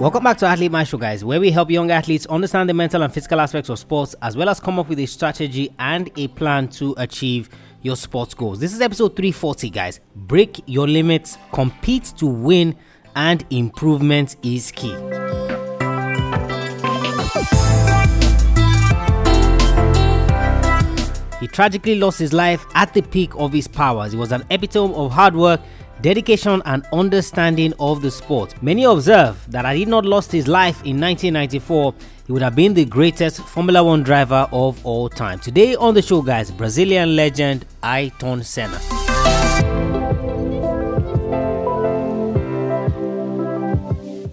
Welcome back to Athlete Maestro, guys, where we help young athletes understand the mental and physical aspects of sports as well as come up with a strategy and a plan to achieve your sports goals. This is episode 340, guys. Break your limits, compete to win, and improvement is key. He tragically lost his life at the peak of his powers. He was an epitome of hard work, dedication, and understanding of the sport. Many observe that had he not lost his life in 1994, he would have been the greatest Formula One driver of all time. Today on the show, guys, Brazilian legend Ayrton Senna.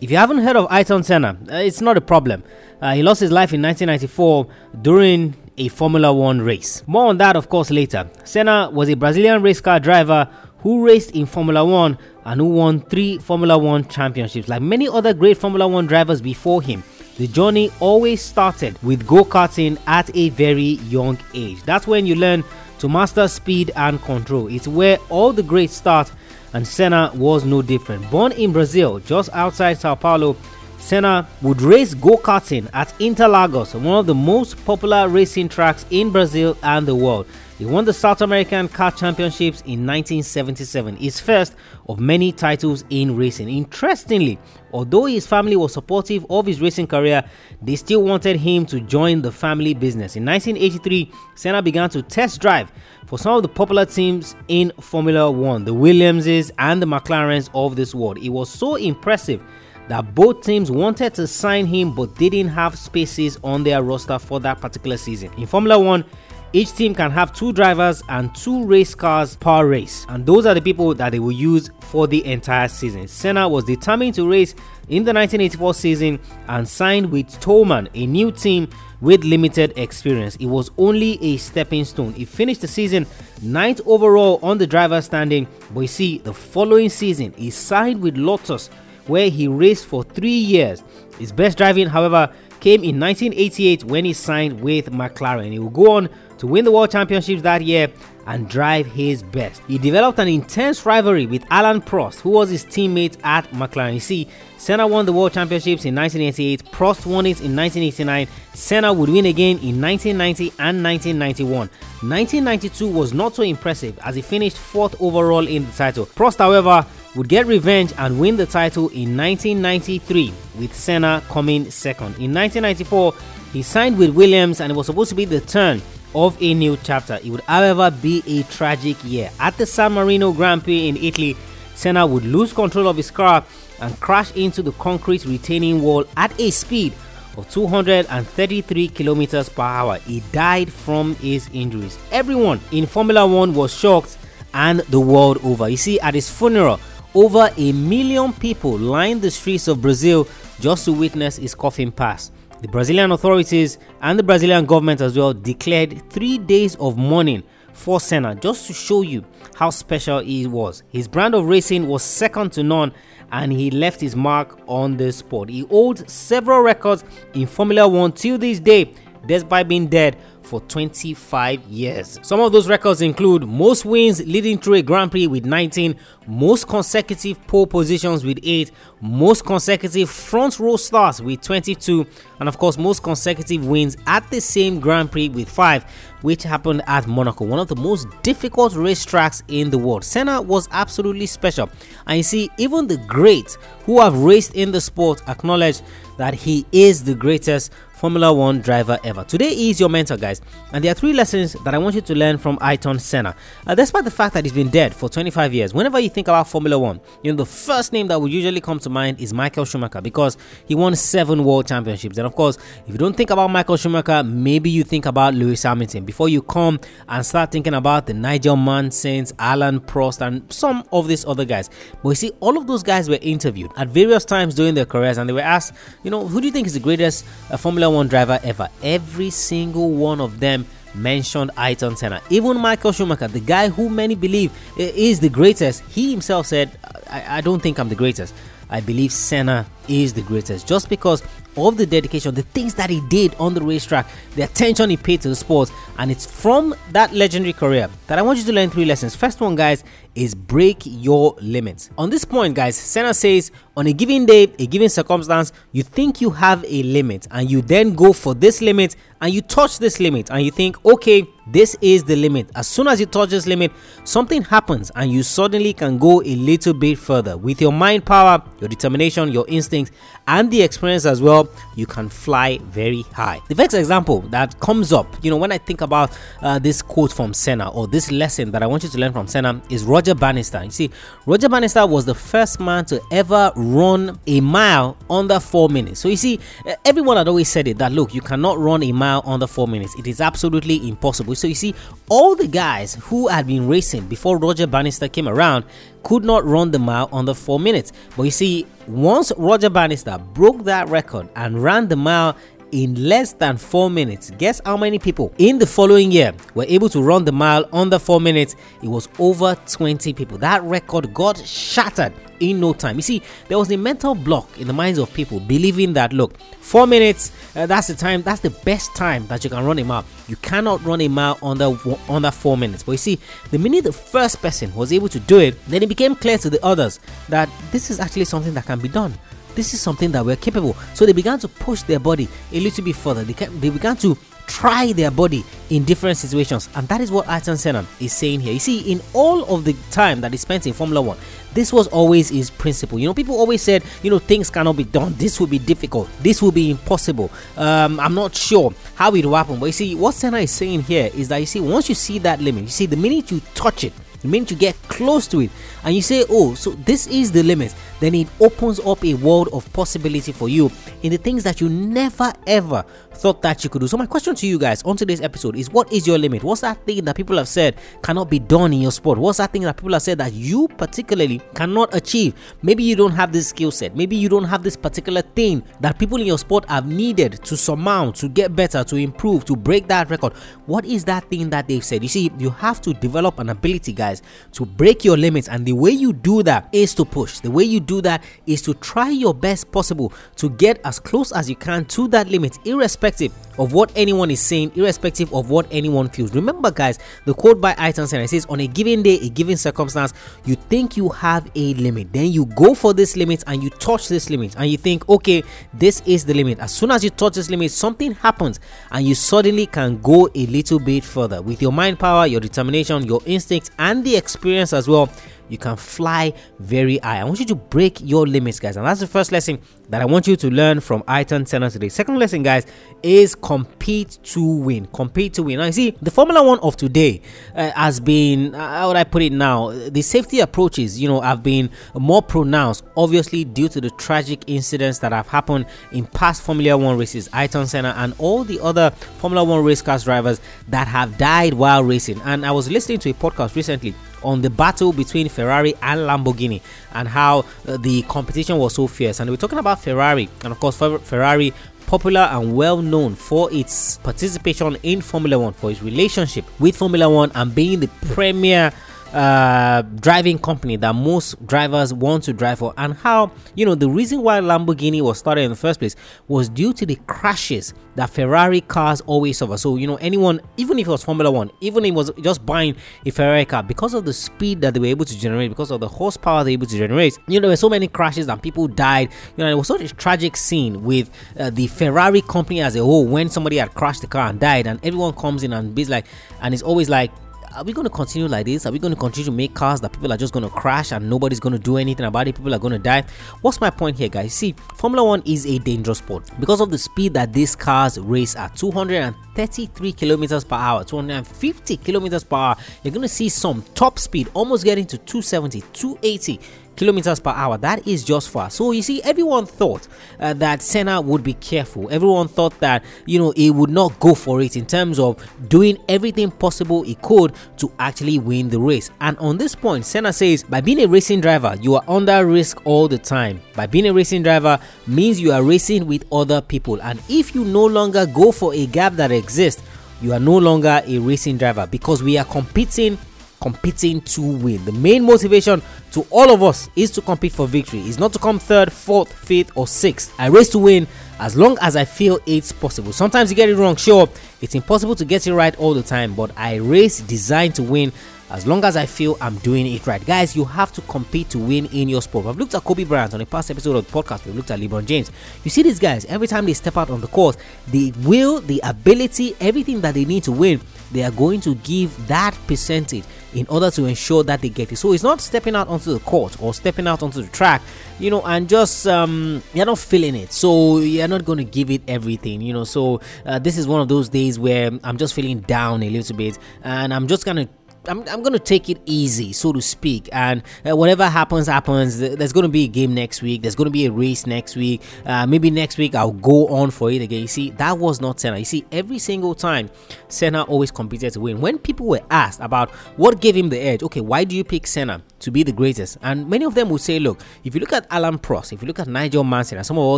If you haven't heard of Ayrton Senna, uh, it's not a problem. Uh, he lost his life in 1994 during a Formula One race. More on that, of course, later. Senna was a Brazilian race car driver who raced in Formula One and who won three Formula One championships. Like many other great Formula One drivers before him, the journey always started with go karting at a very young age. That's when you learn to master speed and control. It's where all the greats start, and Senna was no different. Born in Brazil, just outside Sao Paulo, Senna would race go karting at Interlagos, one of the most popular racing tracks in Brazil and the world. He won the South American Kart Championships in 1977, his first of many titles in racing. Interestingly, although his family was supportive of his racing career, they still wanted him to join the family business. In 1983, Senna began to test drive for some of the popular teams in Formula One, the Williamses and the McLarens of this world. It was so impressive that both teams wanted to sign him but didn't have spaces on their roster for that particular season. In Formula One, each team can have two drivers and two race cars per race, and those are the people that they will use for the entire season. Senna was determined to race in the 1984 season and signed with Toleman, a new team with limited experience. It was only a stepping stone. He finished the season ninth overall on the driver standing, but you see, the following season he signed with Lotus, where he raced for three years. His best driving, however, came in 1988 when he signed with McLaren. He will go on to win the World Championships that year and drive his best. He developed an intense rivalry with Alain Prost, who was his teammate at McLaren. You see, Senna won the World Championships in 1988, Prost won it in 1989, Senna would win again in 1990 and 1991. 1992 was not so impressive as he finished fourth overall in the title. Prost, however, would get revenge and win the title in 1993 with Senna coming second. In 1994, he signed with Williams and it was supposed to be the turn of a new chapter. It would, however, be a tragic year. At the San Marino Grand Prix in Italy, Senna would lose control of his car and crash into the concrete retaining wall at a speed of 233 kilometers per hour. He died from his injuries. Everyone in Formula One was shocked and the world over. You see, at his funeral, over a million people lined the streets of Brazil just to witness his coffin pass. The Brazilian authorities and the Brazilian government as well declared three days of mourning for Senna just to show you how special he was. His brand of racing was second to none and he left his mark on the sport. He holds several records in Formula One till this day, despite being dead for 25 years. Some of those records include most wins leading through a Grand Prix with 19, most consecutive pole positions with 8, most consecutive front row starts with 22, and of course, most consecutive wins at the same Grand Prix with 5, which happened at Monaco, one of the most difficult racetracks in the world. Senna was absolutely special, and you see, even the greats who have raced in the sport acknowledge that he is the greatest Formula One driver ever. Today is your mentor, guys, and there are three lessons that I want you to learn from Ayrton Senna. Uh, despite the fact that he's been dead for 25 years, whenever you think about Formula One, you know the first name that would usually come to mind is Michael Schumacher because he won seven world championships. And of course, if you don't think about Michael Schumacher, maybe you think about Lewis Hamilton before you come and start thinking about the Nigel Mansells, Alain Prost, and some of these other guys. But you see, all of those guys were interviewed at various times during their careers, and they were asked, you know, who do you think is the greatest uh, Formula one driver ever. Every single one of them mentioned Ayrton Senna. Even Michael Schumacher, the guy who many believe eh, is the greatest, he himself said, I, I don't think I'm the greatest. I believe Senna is the greatest just because of the dedication, the things that he did on the racetrack, the attention he paid to the sport. And it's from that legendary career that I want you to learn three lessons. First one, guys, is break your limits. On this point, guys, Senna says on a given day, a given circumstance, you think you have a limit and you then go for this limit and you touch this limit and you think, okay, this is the limit. As soon as you touch this limit, something happens and you suddenly can go a little bit further. With your mind power, your determination, your instincts, and the experience as well, you can fly very high. The first example that comes up, you know, when I think about uh, this quote from Senna or this lesson that I want you to learn from Senna is Roger Bannister. You see, Roger Bannister was the first man to ever run a mile under four minutes. So you see, everyone had always said it that look, you cannot run a mile under four minutes. It is absolutely impossible. So you see, all the guys who had been racing before Roger Bannister came around could not run the mile under four minutes. But you see, once Roger Bannister broke that record and ran the mile in less than 4 minutes. Guess how many people in the following year were able to run the mile under 4 minutes? It was over 20 people. That record got shattered in no time. You see, there was a mental block in the minds of people believing that look, 4 minutes, uh, that's the time, that's the best time that you can run a mile. You cannot run a mile under under 4 minutes. But you see, the minute the first person was able to do it, then it became clear to the others that this is actually something that can be done this is something that we're capable. So they began to push their body a little bit further. They, they began to try their body in different situations. And that is what Ayrton Senna is saying here. You see, in all of the time that he spent in Formula One, this was always his principle. You know, people always said, you know, things cannot be done. This will be difficult. This will be impossible. Um, I'm not sure how it will happen. But you see, what Senna is saying here is that you see, once you see that limit, you see, the minute you touch it, the minute you get close to it and you say, oh, so this is the limit, then it opens up a world of possibility for you in the things that you never ever thought that you could do. So, my question to you guys on today's episode is what is your limit? What's that thing that people have said cannot be done in your sport? What's that thing that people have said that you particularly cannot achieve? Maybe you don't have this skill set, maybe you don't have this particular thing that people in your sport have needed to surmount, to get better, to improve, to break that record. What is that thing that they've said? You see, you have to develop an ability, guys, to break your limits, and the way you do that is to push. The way you do that is to try your best possible to get as close as you can to that limit, irrespective of what anyone is saying, irrespective of what anyone feels. Remember, guys, the quote by Ayrton Senna says, On a given day, a given circumstance, you think you have a limit. Then you go for this limit and you touch this limit and you think, Okay, this is the limit. As soon as you touch this limit, something happens and you suddenly can go a little bit further with your mind power, your determination, your instincts, and the experience as well you can fly very high. I want you to break your limits, guys. And that's the first lesson that I want you to learn from Ayrton Senna today. Second lesson, guys, is compete to win. Compete to win. Now, you see, the Formula One of today uh, has been, uh, how would I put it now? The safety approaches, you know, have been more pronounced, obviously, due to the tragic incidents that have happened in past Formula One races. Ayrton Senna and all the other Formula One race cars drivers that have died while racing. And I was listening to a podcast recently on the battle between Ferrari and Lamborghini and how uh, the competition was so fierce. And we're talking about Ferrari, and of course, Ferrari popular and well known for its participation in Formula One, for its relationship with Formula One, and being the premier uh, driving company that most drivers want to drive for, and how you know the reason why Lamborghini was started in the first place was due to the crashes that Ferrari cars always suffer. So you know anyone, even if it was Formula One, even if it was just buying a Ferrari car, because of the speed that they were able to generate, because of the horsepower they were able to generate, you know there were so many crashes and people died. You know it was such a tragic scene with uh, the Ferrari company as a whole when somebody had crashed the car and died, and everyone comes in and be like, and it's always like are we going to continue like this? Are we going to continue to make cars that people are just going to crash and nobody's going to do anything about it? People are going to die. What's my point here, guys? See, Formula One is a dangerous sport because of the speed that these cars race at 233 kilometers per hour, 250 kilometers per hour. You're going to see some top speed almost getting to 270, 280 kilometers per hour. That is just fast. So you see, everyone thought uh, that Senna would be careful. Everyone thought that you know he would not go for it in terms of doing everything possible he could to actually win the race. And on this point, Senna says, by being a racing driver, you are under risk all the time. By being a racing driver means you are racing with other people, and if you no longer go for a gap that exists, you are no longer a racing driver because we are competing competing to win. The main motivation to all of us is to compete for victory. It's not to come third, fourth, fifth, or sixth. I race to win as long as I feel it's possible. Sometimes you get it wrong, sure, it's impossible to get it right all the time, but I race designed to win as long as I feel I'm doing it right. Guys, you have to compete to win in your sport. I've looked at Kobe Bryant on a past episode of the podcast. We've looked at LeBron James. You see these guys, every time they step out on the court, the will, the ability, everything that they need to win, they are going to give that percentage in order to ensure that they get it. So it's not stepping out onto the court or stepping out onto the track, you know, and just um, you're not feeling it. So you're not going to give it everything, you know. So uh, this is one of those days where I'm just feeling down a little bit and I'm just going to I'm, I'm going to take it easy, so to speak. And uh, whatever happens, happens. There's going to be a game next week. There's going to be a race next week. Uh, maybe next week I'll go on for it again. You see, that was not Senna. You see, every single time Senna always competed to win. When people were asked about what gave him the edge, okay, why do you pick Senna to be the greatest? And many of them would say, look, if you look at Alain Prost, if you look at Nigel Mansell, and some of all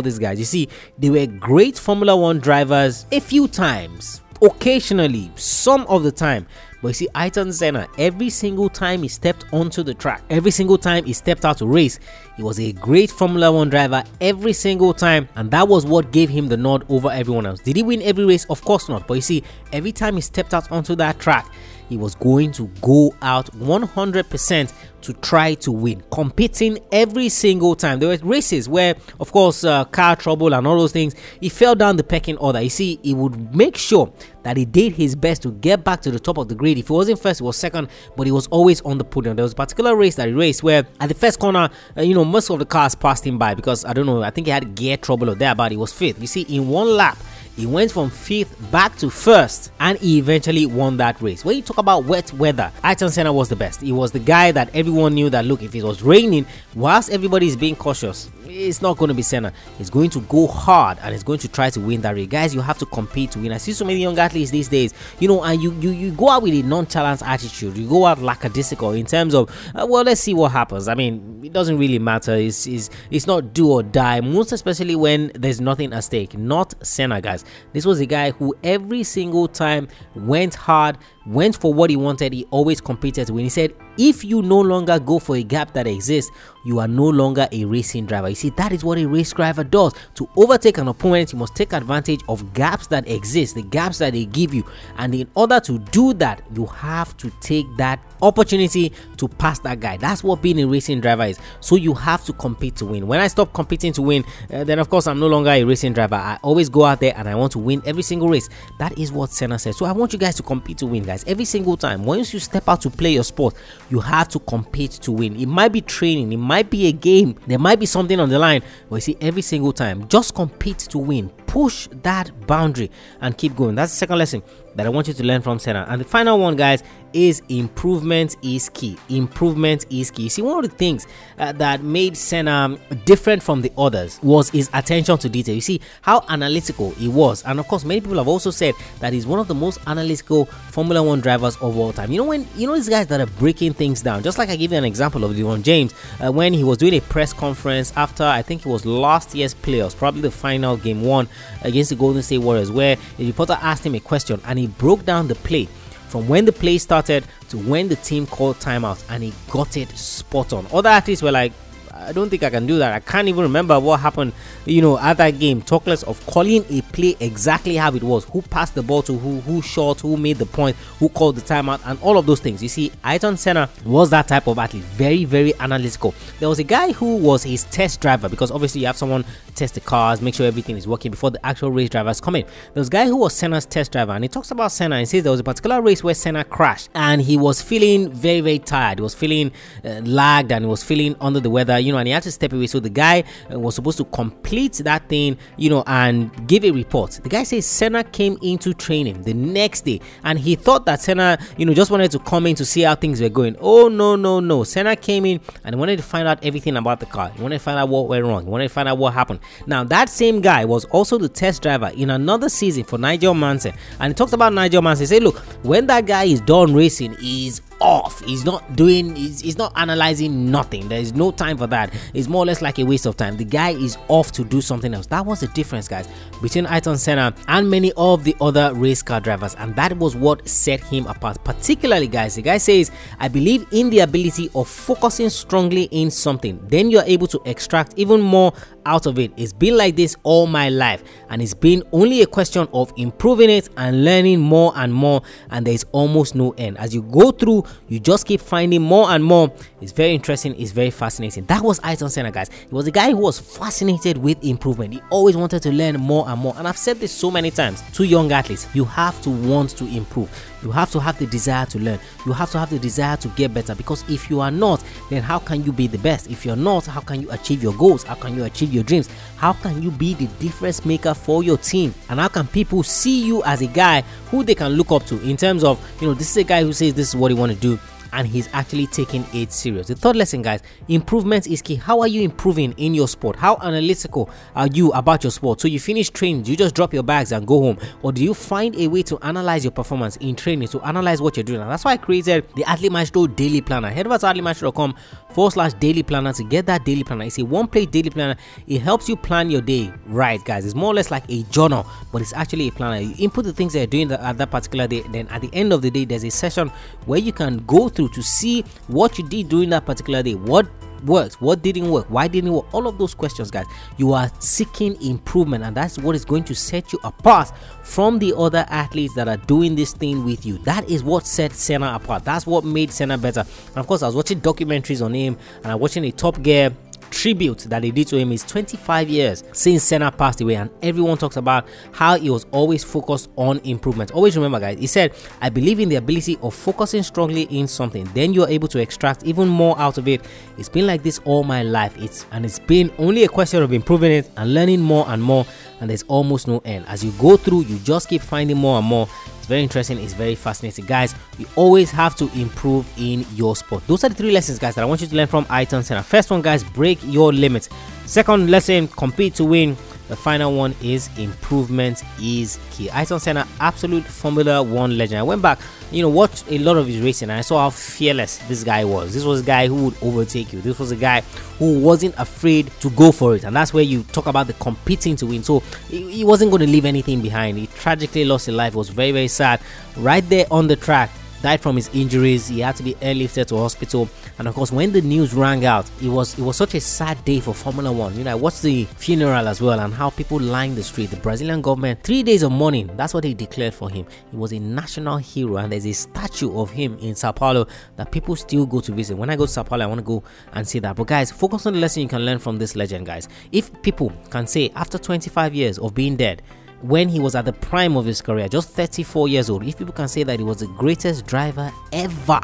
these guys, you see, they were great Formula One drivers a few times occasionally, some of the time, but you see, Ayrton Senna, every single time he stepped onto the track, every single time he stepped out to race, he was a great Formula One driver every single time, and that was what gave him the nod over everyone else. Did he win every race? Of course not. But you see, every time he stepped out onto that track, he was going to go out 100% to try to win, competing every single time. There were races where, of course, uh, car trouble and all those things, he fell down the pecking order. You see, he would make sure that he did his best to get back to the top of the grid. If he wasn't first, he was second, but he was always on the podium. There was a particular race that he raced where at the first corner, uh, you know, most of the cars passed him by because I don't know, I think he had gear trouble or there, but he was fifth. You see, in one lap, he went from fifth back to first and he eventually won that race. When you talk about wet weather, Ayrton Senna was the best. He was the guy that everyone knew that look, if it was raining, whilst everybody is being cautious, it's not going to be Senna. He's going to go hard and he's going to try to win that race. Guys, you have to compete to win. I see so many young athletes these days, you know, and you you, you go out with a nonchalant attitude. You go out lackadaisical in terms of, uh, well, let's see what happens. I mean, it doesn't really matter. It's, it's, it's not do or die, most especially when there's nothing at stake. Not Senna, guys. This was a guy who every single time went hard, went for what he wanted. He always competed when he said, if you no longer go for a gap that exists, you are no longer a racing driver. You see, that is what a race driver does. To overtake an opponent, you must take advantage of gaps that exist, the gaps that they give you. And in order to do that, you have to take that opportunity to pass that guy. That's what being a racing driver is. So you have to compete to win. When I stop competing to win, uh, then of course I'm no longer a racing driver. I always go out there and I want to win every single race. That is what Senna says. So I want you guys to compete to win, guys. Every single time. Once you step out to play your sport, you have to compete to win. It might be training, it might be a game, there might be something on the line, but you see, every single time, just compete to win. Push that boundary and keep going. That's the second lesson that I want you to learn from Senna. And the final one, guys, is improvement is key. Improvement is key. You see, one of the things uh, that made Senna different from the others was his attention to detail. You see how analytical he was, and of course, many people have also said that he's one of the most analytical Formula One drivers of all time. You know when you know these guys that are breaking things down. Just like I gave you an example of LeBron James uh, when he was doing a press conference after I think it was last year's playoffs, probably the final game one against the Golden State Warriors, where the reporter asked him a question and he broke down the play from when the play started to when the team called timeout and he got it spot on. Other athletes were like, I don't think I can do that. I can't even remember what happened, you know, at that game. Talk less of calling a play exactly how it was. Who passed the ball to who, who shot, who made the point, who called the timeout, and all of those things. You see, Ayrton Senna was that type of athlete, very, very analytical. There was a guy who was his test driver because obviously you have someone test the cars, make sure everything is working before the actual race drivers come in. There was a guy who was Senna's test driver, and he talks about Senna and says there was a particular race where Senna crashed, and he was feeling very, very tired. He was feeling uh, lagged and he was feeling under the weather, you know, and he had to step away. So the guy uh, was supposed to complete that thing, you know, and give a report. The guy says Senna came into training the next day, and he thought that Senna, you know, just wanted to come in to see how things were going. Oh no, no, no! Senna came in and wanted to find out everything about the car. He wanted to find out what went wrong. He wanted to find out what happened. Now, that same guy was also the test driver in another season for Nigel Mansell. And he talked about Nigel Mansell. He said, Look, when that guy is done racing, he's off. He's not doing, he's, he's not analyzing nothing. There is no time for that. It's more or less like a waste of time. The guy is off to do something else. That was the difference, guys, between Ayrton Senna and many of the other race car drivers. And that was what set him apart. Particularly, guys, the guy says, I believe in the ability of focusing strongly in something. Then you're able to extract even more out of it. It's been like this all my life, and it's been only a question of improving it and learning more and more. And there's almost no end. As you go through, you just keep finding more and more. It's very interesting, it's very fascinating. That was Ayrton Senna, guys. He was a guy who was fascinated with improvement. He always wanted to learn more and more. And I've said this so many times to young athletes you have to want to improve. You have to have the desire to learn. You have to have the desire to get better because if you are not, then how can you be the best? If you're not, how can you achieve your goals? How can you achieve your dreams? How can you be the difference maker for your team? And how can people see you as a guy who they can look up to in terms of, you know, this is a guy who says this is what he want to do and he's actually taking it serious. The third lesson, guys, improvement is key. How are you improving in your sport? How analytical are you about your sport? So you finish training, do you just drop your bags and go home, or do you find a way to analyze your performance in training to analyze what you're doing? And that's why I created the Athlete Maestro Daily Planner. Head over to athletemaestro.com forward slash daily planner to get that daily planner. It's a one page daily planner. It helps you plan your day right, guys. It's more or less like a journal, but it's actually a planner. You input the things that you're doing at that particular day. Then at the end of the day, there's a session where you can go through to see what you did during that particular day. What worked, what didn't work, why didn't work, all of those questions, guys. You are seeking improvement, and that's what is going to set you apart from the other athletes that are doing this thing with you. That is what set Senna apart. That's what made Senna better. And of course, I was watching documentaries on him, and I was watching a Top Gear tribute that they did to him is 25 years since Senna passed away, and everyone talks about how he was always focused on improvement. Always remember, guys, he said, I believe in the ability of focusing strongly in something, then you're able to extract even more out of it. It's been like this all my life, it's and it's been only a question of improving it and learning more and more, and there's almost no end. As you go through, you just keep finding more and more. It's very interesting, it's very fascinating. Guys, you always have to improve in your sport. Those are the three lessons, guys, that I want you to learn from Ayrton Senna. First one, guys, break your limits. Second lesson, compete to win. The final one is improvement is key. Ayrton Senna, absolute Formula One legend. I went back, you know, watched a lot of his racing and I saw how fearless this guy was. This was a guy who would overtake you. This was a guy who wasn't afraid to go for it. And that's where you talk about the competing to win. So he, wasn't going to leave anything behind. He tragically lost his life. It was very, very sad. Right there on the track, died from his injuries. He had to be airlifted to hospital. And of course, when the news rang out, it was it was such a sad day for Formula One. You know, I watched the funeral as well and how people lined the street. The Brazilian government, three days of mourning. That's what they declared for him. He was a national hero, and there's a statue of him in Sao Paulo that people still go to visit. When I go to Sao Paulo, I want to go and see that. But guys, focus on the lesson you can learn from this legend, guys. If people can say after 25 years of being dead when he was at the prime of his career, just 34 years old, if people can say that he was the greatest driver ever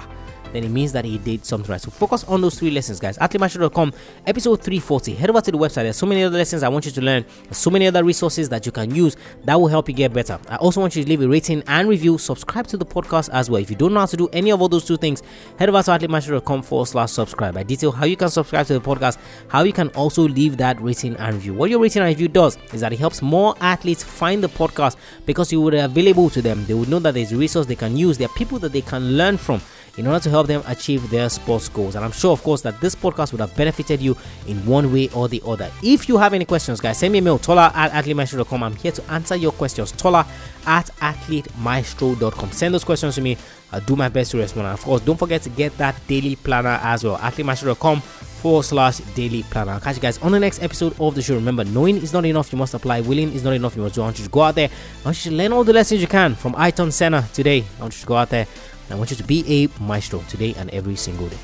then it means that he did something right. So focus on those three lessons, guys. AthleteMaestro.com, episode 340. Head over to the website. There's so many other lessons I want you to learn. There's so many other resources that you can use that will help you get better. I also want you to leave a rating and review. Subscribe to the podcast as well. If you don't know how to do any of all those two things, head over to AthleteMaestro.com forward slash subscribe. I detail how you can subscribe to the podcast, how you can also leave that rating and review. What your rating and review does is that it helps more athletes find the podcast because you would be available to them. They would know that there's a resource they can use. There are people that they can learn from in order to help them achieve their sports goals. And I'm sure, of course, that this podcast would have benefited you in one way or the other. If you have any questions, guys, send me a mail, tola at athletemaestro.com. I'm here to answer your questions. Tola at athletemaestro.com. Send those questions to me. I'll do my best to respond. And of course, don't forget to get that daily planner as well. athletemaestro.com forward slash daily planner. I'll catch you guys on the next episode of the show. Remember, knowing is not enough, you must apply. Willing is not enough, you must do. I want you to go out there. I want you to learn all the lessons you can from Ayrton Senna today. I want you to go out there I want you to be a maestro today and every single day.